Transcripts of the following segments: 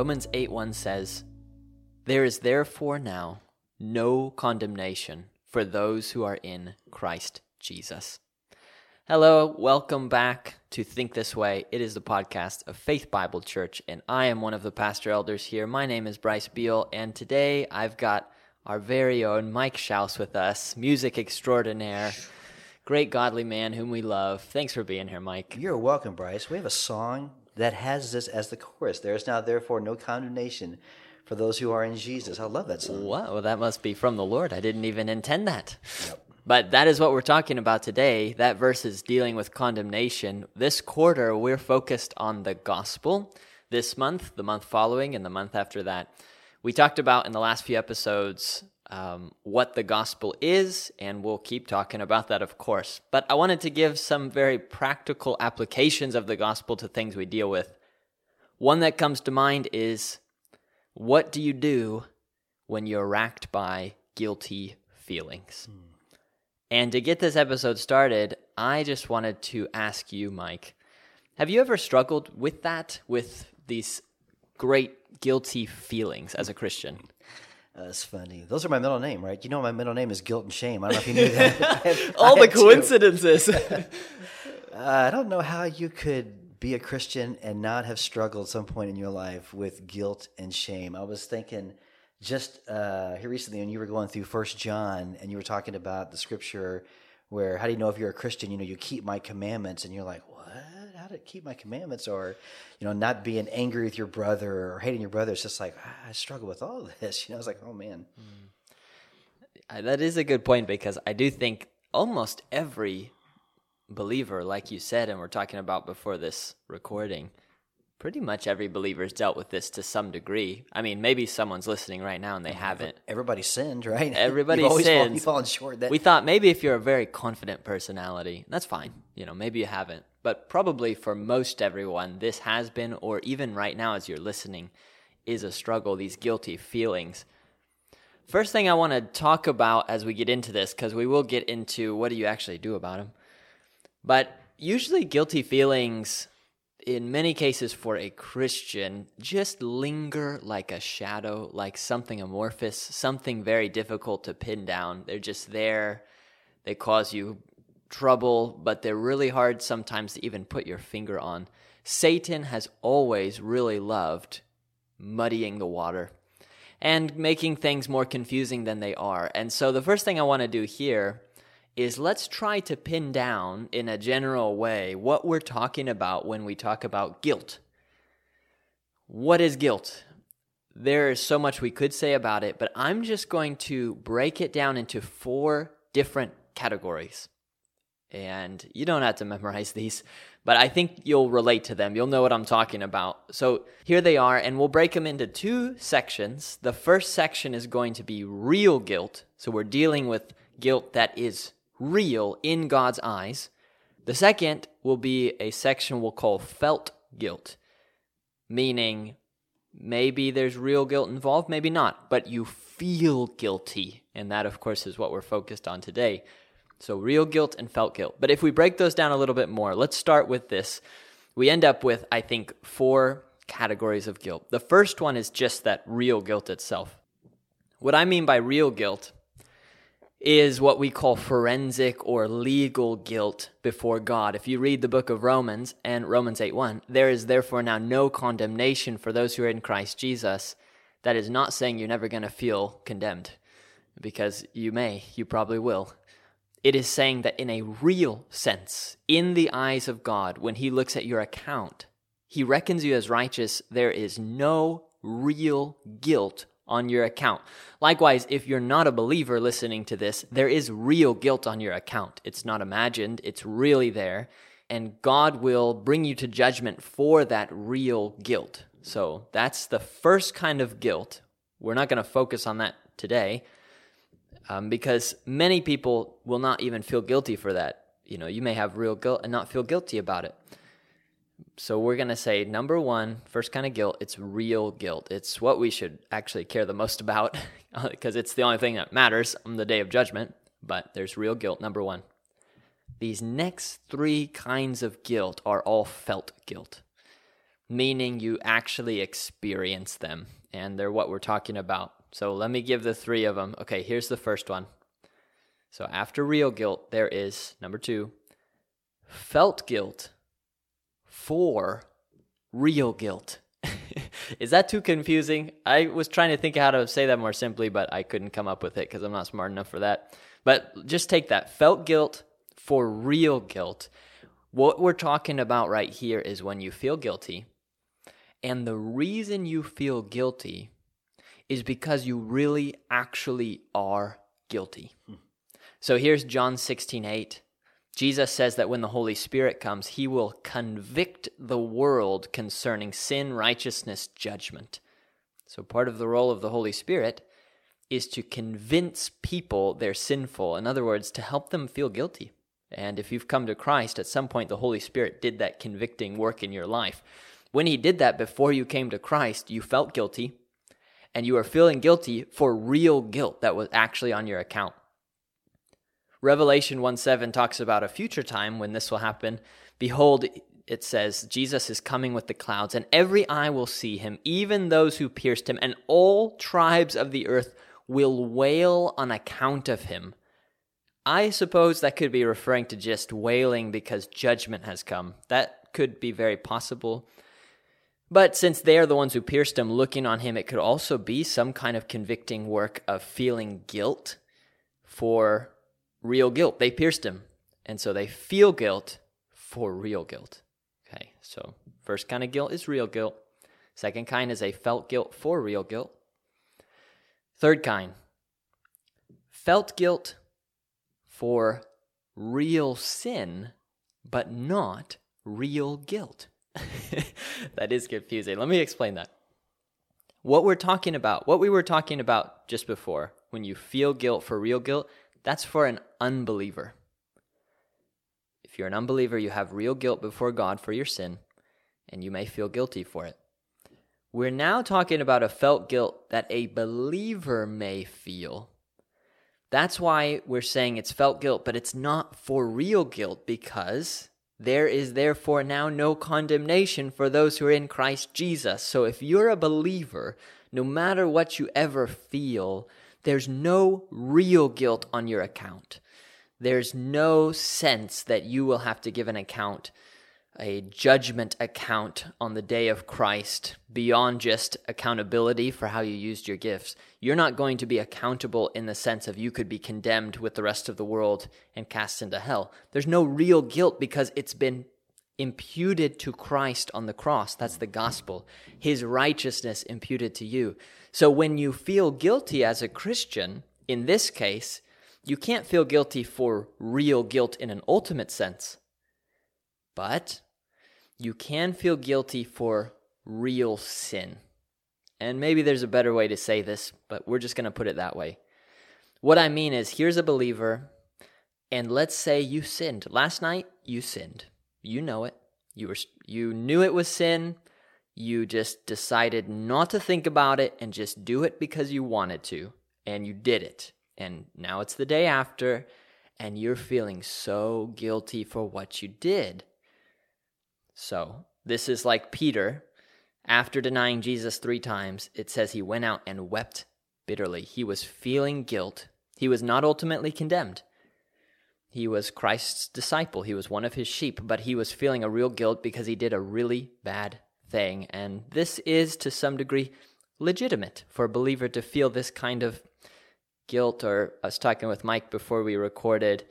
Romans 8 1 says, There is therefore now no condemnation for those who are in Christ Jesus. Hello, welcome back to Think This Way. It is the podcast of Faith Bible Church, and I am one of the pastor elders here. My name is Bryce Beal, and today I've got our very own Mike Schaus with us, music extraordinaire, great godly man whom we love. Thanks for being here, Mike. You're welcome, Bryce. We have a song that has this as the chorus. There is now, therefore, no condemnation for those who are in Jesus. I love that song. Wow, well, that must be from the Lord. I didn't even intend that. Yep. But that is what we're talking about today. That verse is dealing with condemnation. This quarter, we're focused on the gospel. This month, the month following, and the month after that. We talked about in the last few episodes um, what the gospel is, and we'll keep talking about that, of course. But I wanted to give some very practical applications of the gospel to things we deal with. One that comes to mind is what do you do when you're racked by guilty feelings? Hmm. And to get this episode started, I just wanted to ask you, Mike, have you ever struggled with that, with these great guilty feelings as a Christian? That's funny. Those are my middle name, right? You know my middle name is Guilt and Shame. I don't know if you knew that. All the coincidences. uh, I don't know how you could be a Christian and not have struggled at some point in your life with guilt and shame. I was thinking just uh, here recently when you were going through First John and you were talking about the scripture where how do you know if you're a Christian? You know, you keep my commandments, and you're like? How to keep my commandments? Or, you know, not being angry with your brother or hating your brother. It's just like ah, I struggle with all this. You know, I was like, oh man. Mm. That is a good point because I do think almost every believer, like you said, and we're talking about before this recording, pretty much every believer's dealt with this to some degree. I mean, maybe someone's listening right now and they haven't. Everybody sinned, right? Everybody sins. You've fallen short. That... We thought maybe if you're a very confident personality, that's fine. You know, maybe you haven't. But probably for most everyone, this has been, or even right now as you're listening, is a struggle, these guilty feelings. First thing I want to talk about as we get into this, because we will get into what do you actually do about them. But usually, guilty feelings in many cases for a Christian, just linger like a shadow, like something amorphous, something very difficult to pin down. They're just there. They cause you trouble, but they're really hard sometimes to even put your finger on. Satan has always really loved muddying the water and making things more confusing than they are. And so the first thing I want to do here is let's try to pin down in a general way what we're talking about when we talk about guilt. What is guilt? There is so much we could say about it, but I'm just going to break it down into four different categories. And you don't have to memorize these, but I think you'll relate to them. You'll know what I'm talking about. So here they are, and we'll break them into two sections. The first section is going to be real guilt. So we're dealing with guilt that is real in God's eyes. The second will be a section we'll call felt guilt, meaning maybe there's real guilt involved, maybe not, but you feel guilty. And that, of course, is what we're focused on today. So, real guilt and felt guilt. But if we break those down a little bit more, let's start with this. We end up with, I think, four categories of guilt. The first one is just that real guilt itself. What I mean by real guilt is what we call forensic or legal guilt before God. If you read the book of Romans and Romans 8 1, there is therefore now no condemnation for those who are in Christ Jesus. That is not saying you're never going to feel condemned, because you may, you probably will. It is saying that in a real sense, in the eyes of God, when He looks at your account, He reckons you as righteous. There is no real guilt on your account. Likewise, if you're not a believer listening to this, there is real guilt on your account. It's not imagined, it's really there. And God will bring you to judgment for that real guilt. So that's the first kind of guilt. We're not going to focus on that today um, because many people will not even feel guilty for that. You know, you may have real guilt and not feel guilty about it. So we're going to say number one, first kind of guilt, it's real guilt. It's what we should actually care the most about because it's the only thing that matters on the day of judgment. But there's real guilt, number one. These next three kinds of guilt are all felt guilt. meaning you actually experience them, and they're what we're talking about. So let me give the three of them. Okay, here's the first one. So after real guilt, there is number two, felt guilt for real guilt. is that too confusing? I was trying to think how to say that more simply, but I couldn't come up with it because I'm not smart enough for that. But just take that felt guilt for real guilt. What we're talking about right here is when you feel guilty, and the reason you feel guilty is because you really actually are guilty. So here's John 16 8. Jesus says that when the Holy Spirit comes, he will convict the world concerning sin, righteousness, judgment. So part of the role of the Holy Spirit is to convince people they're sinful. In other words, to help them feel guilty. And if you've come to Christ, at some point the Holy Spirit did that convicting work in your life. When He did that before you came to Christ, you felt guilty, and you are feeling guilty for real guilt that was actually on your account. Revelation 1 7 talks about a future time when this will happen. Behold, it says, Jesus is coming with the clouds, and every eye will see him, even those who pierced him, and all tribes of the earth will wail on account of him. I suppose that could be referring to just wailing because judgment has come. That could be very possible. But since they are the ones who pierced him, looking on him, it could also be some kind of convicting work of feeling guilt for real guilt. They pierced him. And so they feel guilt for real guilt. Okay, so first kind of guilt is real guilt. Second kind is a felt guilt for real guilt. Third kind, felt guilt for real sin, but not real guilt. that is confusing. Let me explain that. What we're talking about, what we were talking about just before, when you feel guilt for real guilt, that's for an unbeliever. If you're an unbeliever, you have real guilt before God for your sin, and you may feel guilty for it. We're now talking about a felt guilt that a believer may feel that's why we're saying it's felt guilt, but it's not for real guilt because there is therefore now no condemnation for those who are in Christ Jesus. So if you're a believer, no matter what you ever feel, there's no real guilt on your account. There's no sense that you will have to give an account a judgment account on the day of Christ beyond just accountability for how you used your gifts. You're not going to be accountable in the sense of you could be condemned with the rest of the world and cast into hell. There's no real guilt because it's been imputed to Christ on the cross. That's the gospel. His righteousness imputed to you. So when you feel guilty as a Christian, in this case, you can't feel guilty for real guilt in an ultimate sense but you can feel guilty for real sin. And maybe there's a better way to say this, but we're just going to put it that way. What I mean is here's a believer, and let's say you sinned. Last night, you sinned. You know it. You, were, you knew it was sin. You just decided not to think about it and just do it because you wanted to, and you did it. And now it's the day after, and you're feeling so guilty for what you did. So, this is like Peter. After denying Jesus three times, it says he went out and wept bitterly. He was feeling guilt. He was not ultimately condemned. He was Christ's disciple. He was one of his sheep, but he was feeling a real guilt because he did a really bad thing. And this is, to some degree, legitimate for a believer to feel this kind of guilt. Or I was talking with Mike before we recorded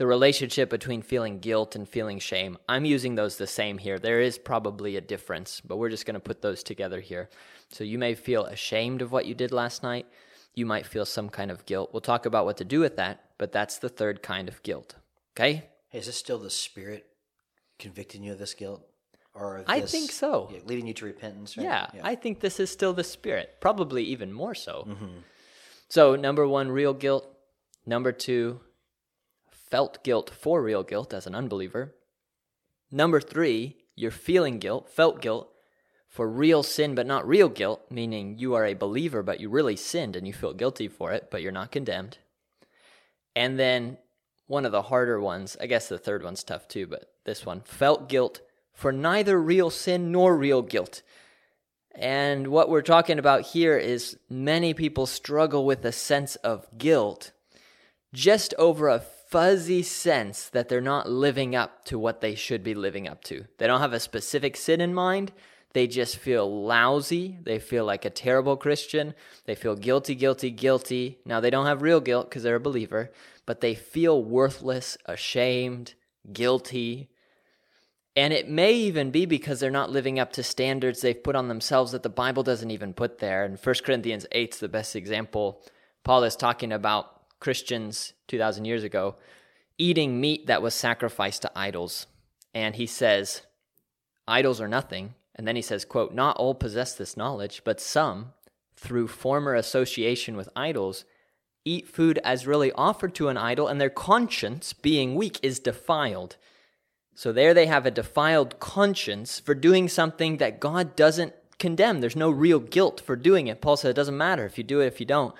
the relationship between feeling guilt and feeling shame. I'm using those the same here. There is probably a difference, but we're just going to put those together here. So you may feel ashamed of what you did last night. You might feel some kind of guilt. We'll talk about what to do with that, but that's the third kind of guilt. Okay? Hey, is this still the spirit convicting you of this guilt? Or this, I think so. Yeah, leading you to repentance, right? yeah, yeah, I think this is still the spirit, probably even more so. Mm-hmm. So, number one, real guilt. Number two, felt guilt for real guilt as an unbeliever. Number three, you're feeling guilt, felt guilt for real sin, but not real guilt, meaning you are a believer, but you really sinned and you feel guilty for it, but you're not condemned. And then one of the harder ones, I guess the third one's tough too, but this one, felt guilt for neither real sin nor real guilt. And what we're talking about here is many people struggle with a sense of guilt just over a fuzzy sense that they're not living up to what they should be living up to. They don't have a specific sin in mind. They just feel lousy. They feel like a terrible Christian. They feel guilty, guilty, guilty. Now, they don't have real guilt because they're a believer, but they feel worthless, ashamed, guilty. And it may even be because they're not living up to standards they've put on themselves that the Bible doesn't even put there. And 1 Corinthians 8 is the best example. Paul is talking about Christians 2,000 years ago eating meat that was sacrificed to idols. And he says, idols are nothing. And then he says, quote, not all possess this knowledge, but some, through former association with idols, eat food as really offered to an idol, and their conscience, being weak, is defiled. So there they have a defiled conscience for doing something that God doesn't condemn. There's no real guilt for doing it. Paul said it doesn't matter if you do it, if you don't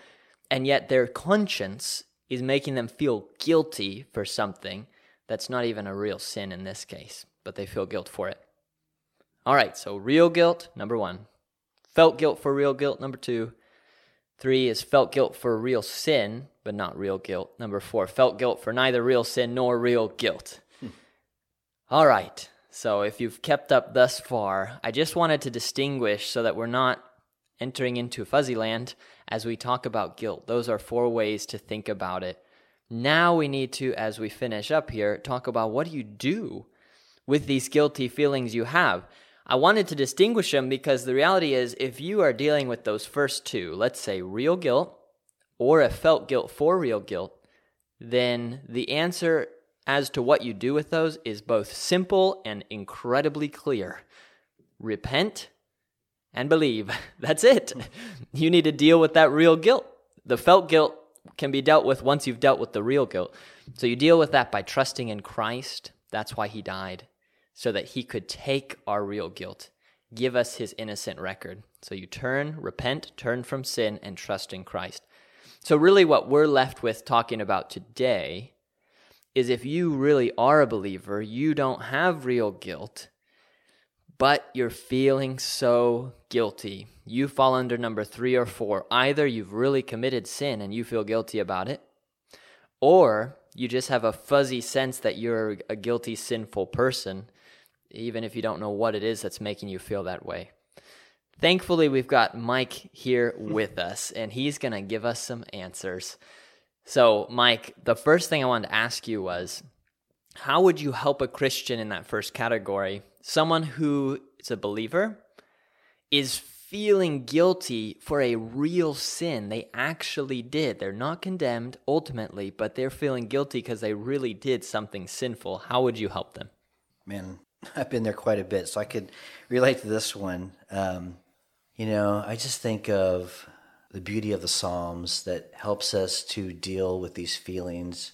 and yet their conscience is making them feel guilty for something that's not even a real sin in this case, but they feel guilt for it. All right, so real guilt, number one. Felt guilt for real guilt, number two. Three is felt guilt for real sin, but not real guilt. Number four, felt guilt for neither real sin nor real guilt. Hmm. All right, so if you've kept up thus far, I just wanted to distinguish so that we're not entering into fuzzy land as we talk about guilt. Those are four ways to think about it. Now we need to, as we finish up here, talk about what do you do with these guilty feelings you have. I wanted to distinguish them because the reality is if you are dealing with those first two, let's say real guilt or a felt guilt for real guilt, then the answer as to what you do with those is both simple and incredibly clear. Repent and believe. That's it. You need to deal with that real guilt. The felt guilt can be dealt with once you've dealt with the real guilt. So you deal with that by trusting in Christ. That's why he died, so that he could take our real guilt, give us his innocent record. So you turn, repent, turn from sin, and trust in Christ. So, really, what we're left with talking about today is if you really are a believer, you don't have real guilt but you're feeling so guilty. You fall under number three or four. Either you've really committed sin and you feel guilty about it, or you just have a fuzzy sense that you're a guilty, sinful person, even if you don't know what it is that's making you feel that way. Thankfully, we've got Mike here with us, and he's going to give us some answers. So, Mike, the first thing I wanted to ask you was how would you help a Christian in that first category someone who is a believer is feeling guilty for a real sin they actually did. They're not condemned ultimately, but they're feeling guilty because they really did something sinful. How would you help them? Man, I've been there quite a bit, so I could relate to this one. Um, you know, I just think of the beauty of the Psalms that helps us to deal with these feelings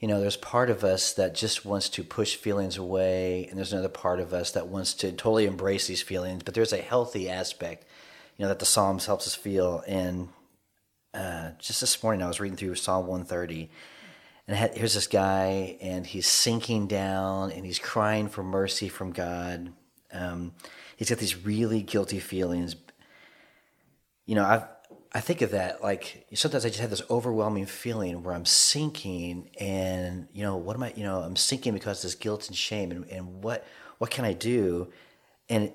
you know, there's part of us that just wants to push feelings away, and there's another part of us that wants to totally embrace these feelings. But there's a healthy aspect, you know, that the Psalms helps us feel. And uh, just this morning, I was reading through Psalm 130, and had, here's this guy, and he's sinking down, and he's crying for mercy from God. Um, he's got these really guilty feelings. You know, I've I think of that like sometimes I just have this overwhelming feeling where I'm sinking, and you know what am I? You know, I'm sinking because of this guilt and shame, and, and what what can I do? And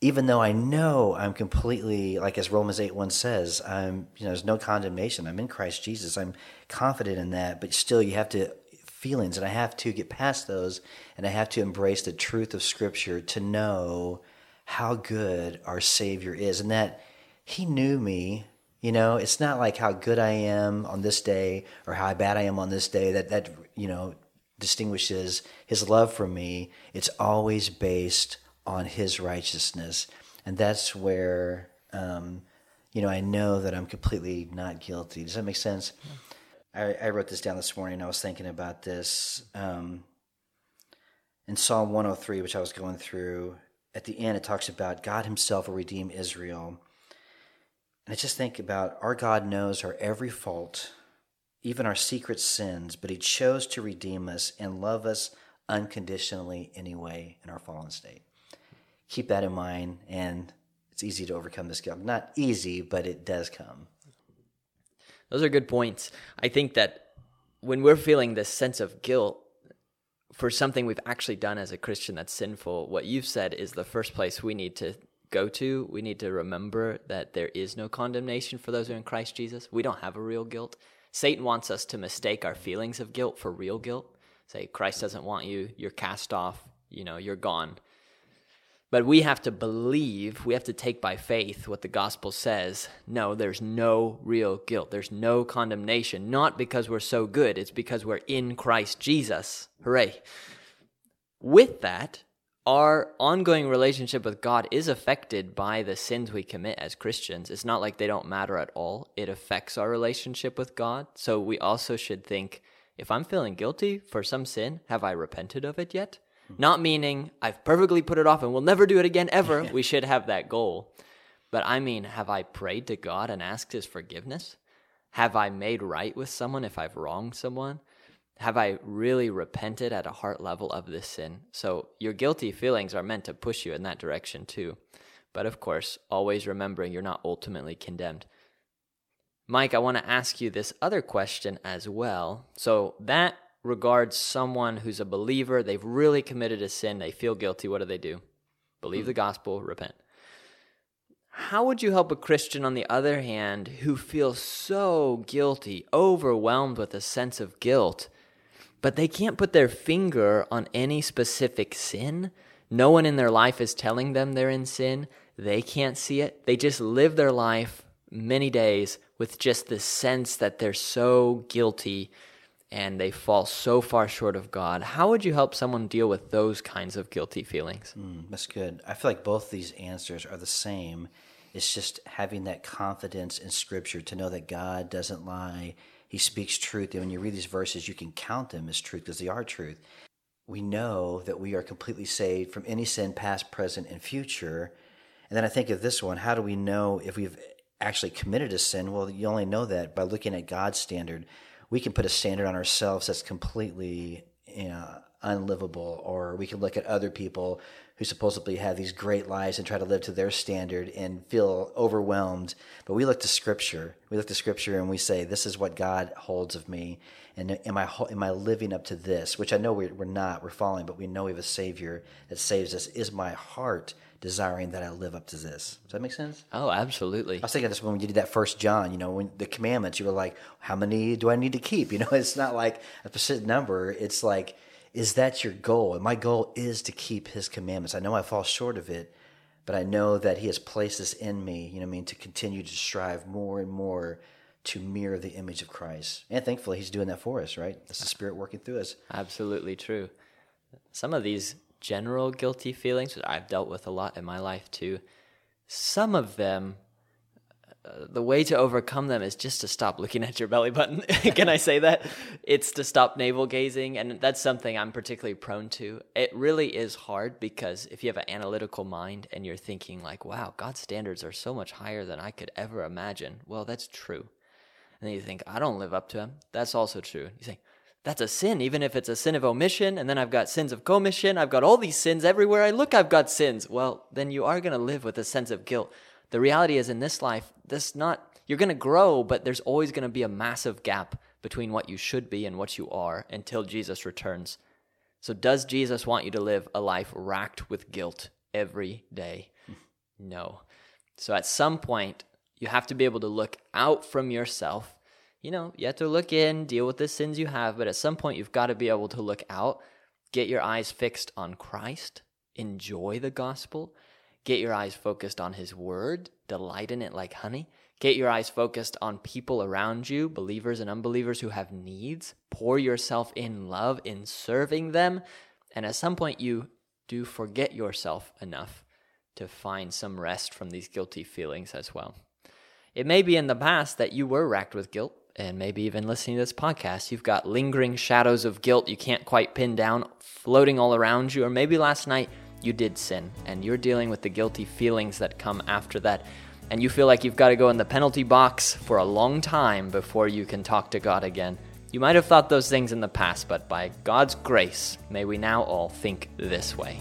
even though I know I'm completely like as Romans eight one says, I'm you know there's no condemnation. I'm in Christ Jesus. I'm confident in that, but still you have to feelings, and I have to get past those, and I have to embrace the truth of Scripture to know how good our Savior is, and that he knew me. You know, it's not like how good I am on this day or how bad I am on this day that that you know distinguishes his love for me. It's always based on his righteousness, and that's where um, you know I know that I'm completely not guilty. Does that make sense? I, I, wrote this down this morning. I was thinking about this um, in Psalm 103, which I was going through. At the end, it talks about God Himself will redeem Israel I just think about our God knows our every fault, even our secret sins, but He chose to redeem us and love us unconditionally anyway in our fallen state. Keep that in mind, and it's easy to overcome this guilt. Not easy, but it does come. Those are good points. I think that when we're feeling this sense of guilt for something we've actually done as a Christian that's sinful, what you've said is the first place we need to go to. We need to remember that there is no condemnation for those who are in Christ Jesus. We don't have a real guilt. Satan wants us to mistake our feelings of guilt for real guilt. Say, Christ doesn't want you, you're cast off, you know, you're gone. But we have to believe, we have to take by faith what the gospel says. No, there's no real guilt. There's no condemnation. Not because we're so good, it's because we're in Christ Jesus. Hooray. With that, our ongoing relationship with God is affected by the sins we commit as Christians. It's not like they don't matter at all. It affects our relationship with God. So we also should think if I'm feeling guilty for some sin, have I repented of it yet? Hmm. Not meaning I've perfectly put it off and will never do it again ever. we should have that goal. But I mean, have I prayed to God and asked His forgiveness? Have I made right with someone if I've wronged someone? Have I really repented at a heart level of this sin? So your guilty feelings are meant to push you in that direction too. But of course, always remembering you're not ultimately condemned. Mike, I want to ask you this other question as well. So that regards someone who's a believer, they've really committed a sin, they feel guilty. What do they do? Believe hmm. the gospel, repent. How would you help a Christian, on the other hand, who feels so guilty, overwhelmed with a sense of guilt, but they can't put their finger on any specific sin? No one in their life is telling them they're in sin. They can't see it. They just live their life many days with just the sense that they're so guilty and they fall so far short of God. How would you help someone deal with those kinds of guilty feelings? Mm, that's good. I feel like both these answers are the same. It's just having that confidence in Scripture to know that God doesn't lie. He speaks truth. And when you read these verses, you can count them as truth because they are truth. We know that we are completely saved from any sin, past, present, and future. And then I think of this one how do we know if we've actually committed a sin? Well, you only know that by looking at God's standard we can put a standard on ourselves that's completely you know, unlivable, or we can look at other people who supposedly have these great lives and try to live to their standard and feel overwhelmed. But we look to Scripture. We look to Scripture and we say, "This is what God holds of me." And am I am I living up to this? Which I know we're, we're not. We're falling, but we know we have a Savior that saves us. Is my heart desiring that I live up to this. Does that make sense? Oh, absolutely. I was thinking this when you did that first John, you know, when the commandments, you were like, how many do I need to keep? You know, it's not like a specific number. It's like, is that your goal? And my goal is to keep his commandments. I know I fall short of it, but I know that he has placed this in me, you know I mean, to continue to strive more and more to mirror the image of Christ. And thankfully, he's doing that for us, right? That's the Spirit working through us. Absolutely true. Some of these general guilty feelings, I've dealt with a lot in my life too, some of them, the way to overcome them is just to stop looking at your belly button. Can I say that? It's to stop navel gazing. And that's something I'm particularly prone to. It really is hard because if you have an analytical mind and you're thinking, like, wow, God's standards are so much higher than I could ever imagine, well, that's true. And then you think, I don't live up to them. That's also true. You think, that's a sin, even if it's a sin of omission. And then I've got sins of commission. I've got all these sins everywhere I look. I've got sins. Well, then you are going to live with a sense of guilt. The reality is, in this life, this not you're going to grow, but there's always going to be a massive gap between what you should be and what you are until Jesus returns. So, does Jesus want you to live a life racked with guilt every day? No. So, at some point, you have to be able to look out from yourself you know, you have to look in, deal with the sins you have, but at some point you've got to be able to look out, get your eyes fixed on Christ, enjoy the gospel, get your eyes focused on his word, delight in it like honey. Get your eyes focused on people around you, believers and unbelievers who have needs. Pour yourself in love in serving them. And at some point, you do forget yourself enough to find some rest from these guilty feelings as well. It may be in the past that you were racked with guilt and maybe even listening to this podcast, you've got lingering shadows of guilt you can't quite pin down floating all around you. Or maybe last night you did sin and you're dealing with the guilty feelings that come after that. And you feel like you've got to go in the penalty box for a long time before you can talk to God again. You might have thought those things in the past, but by God's grace, may we now all think this way.